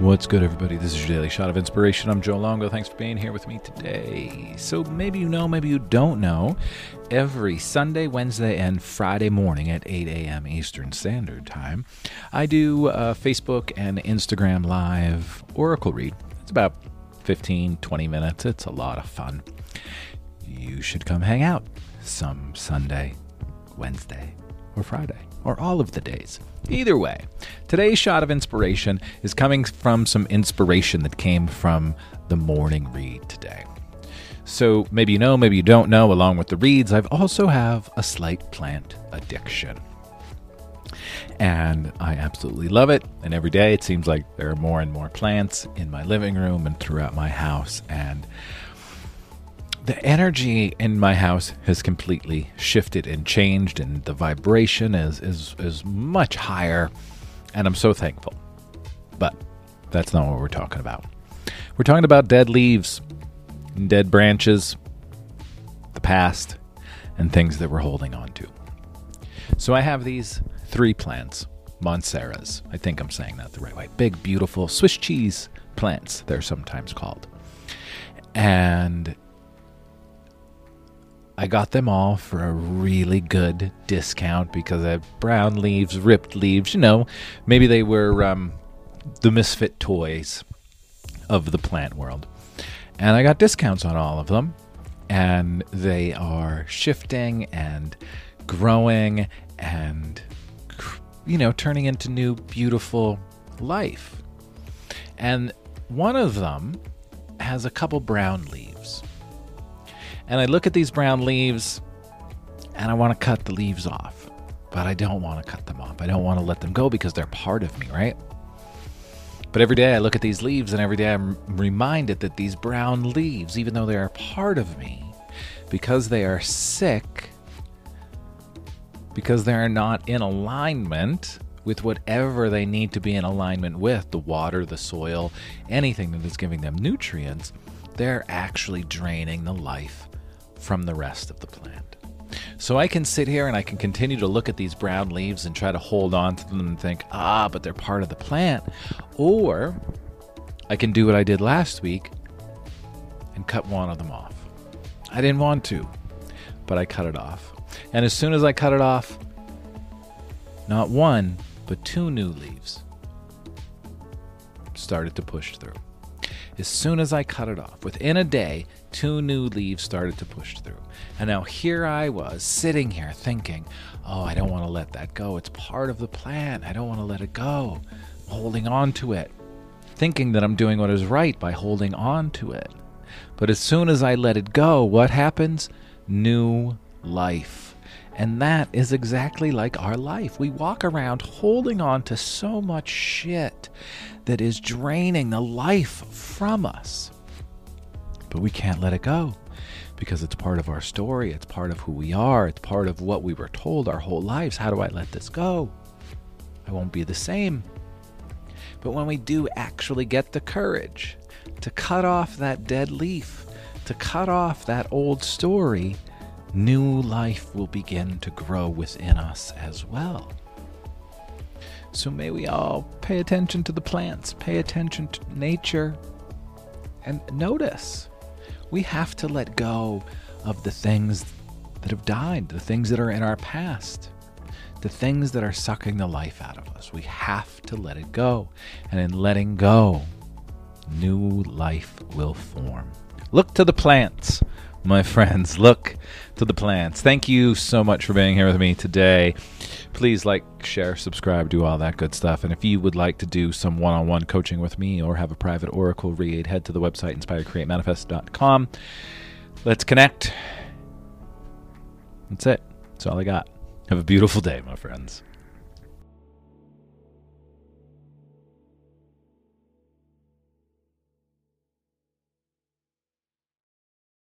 What's good, everybody? This is your daily shot of inspiration. I'm Joe Longo. Thanks for being here with me today. So, maybe you know, maybe you don't know, every Sunday, Wednesday, and Friday morning at 8 a.m. Eastern Standard Time, I do a Facebook and Instagram Live Oracle read. It's about 15, 20 minutes. It's a lot of fun. You should come hang out some Sunday, Wednesday, or Friday, or all of the days. Either way, today's shot of inspiration is coming from some inspiration that came from the morning read today. So maybe you know, maybe you don't know, along with the reads, I've also have a slight plant addiction. And I absolutely love it. And every day it seems like there are more and more plants in my living room and throughout my house. And the energy in my house has completely shifted and changed and the vibration is is is much higher and I'm so thankful. But that's not what we're talking about. We're talking about dead leaves, dead branches, the past, and things that we're holding on to. So I have these three plants, Monsteras. I think I'm saying that the right way. Big, beautiful Swiss cheese plants, they're sometimes called. And I got them all for a really good discount because I had brown leaves, ripped leaves. You know, maybe they were um, the misfit toys of the plant world. And I got discounts on all of them. And they are shifting and growing and, you know, turning into new, beautiful life. And one of them has a couple brown leaves. And I look at these brown leaves and I want to cut the leaves off, but I don't want to cut them off. I don't want to let them go because they're part of me, right? But every day I look at these leaves and every day I'm reminded that these brown leaves, even though they are part of me, because they are sick, because they're not in alignment with whatever they need to be in alignment with the water, the soil, anything that is giving them nutrients they're actually draining the life from the rest of the plant. So I can sit here and I can continue to look at these brown leaves and try to hold on to them and think, ah, but they're part of the plant. Or I can do what I did last week and cut one of them off. I didn't want to, but I cut it off. And as soon as I cut it off, not one, but two new leaves started to push through. As soon as I cut it off, within a day, two new leaves started to push through. And now here I was sitting here thinking, oh, I don't want to let that go. It's part of the plant. I don't want to let it go. I'm holding on to it, thinking that I'm doing what is right by holding on to it. But as soon as I let it go, what happens? New life. And that is exactly like our life. We walk around holding on to so much shit that is draining the life from us. But we can't let it go because it's part of our story, it's part of who we are, it's part of what we were told our whole lives. How do I let this go? I won't be the same. But when we do actually get the courage to cut off that dead leaf, to cut off that old story, new life will begin to grow within us as well. So may we all pay attention to the plants, pay attention to nature, and notice we have to let go of the things that have died, the things that are in our past, the things that are sucking the life out of us. We have to let it go. And in letting go, new life will form. Look to the plants my friends. Look to the plants. Thank you so much for being here with me today. Please like, share, subscribe, do all that good stuff. And if you would like to do some one on one coaching with me or have a private Oracle read, head to the website inspirecreatemanifest.com. Let's connect. That's it. That's all I got. Have a beautiful day, my friends.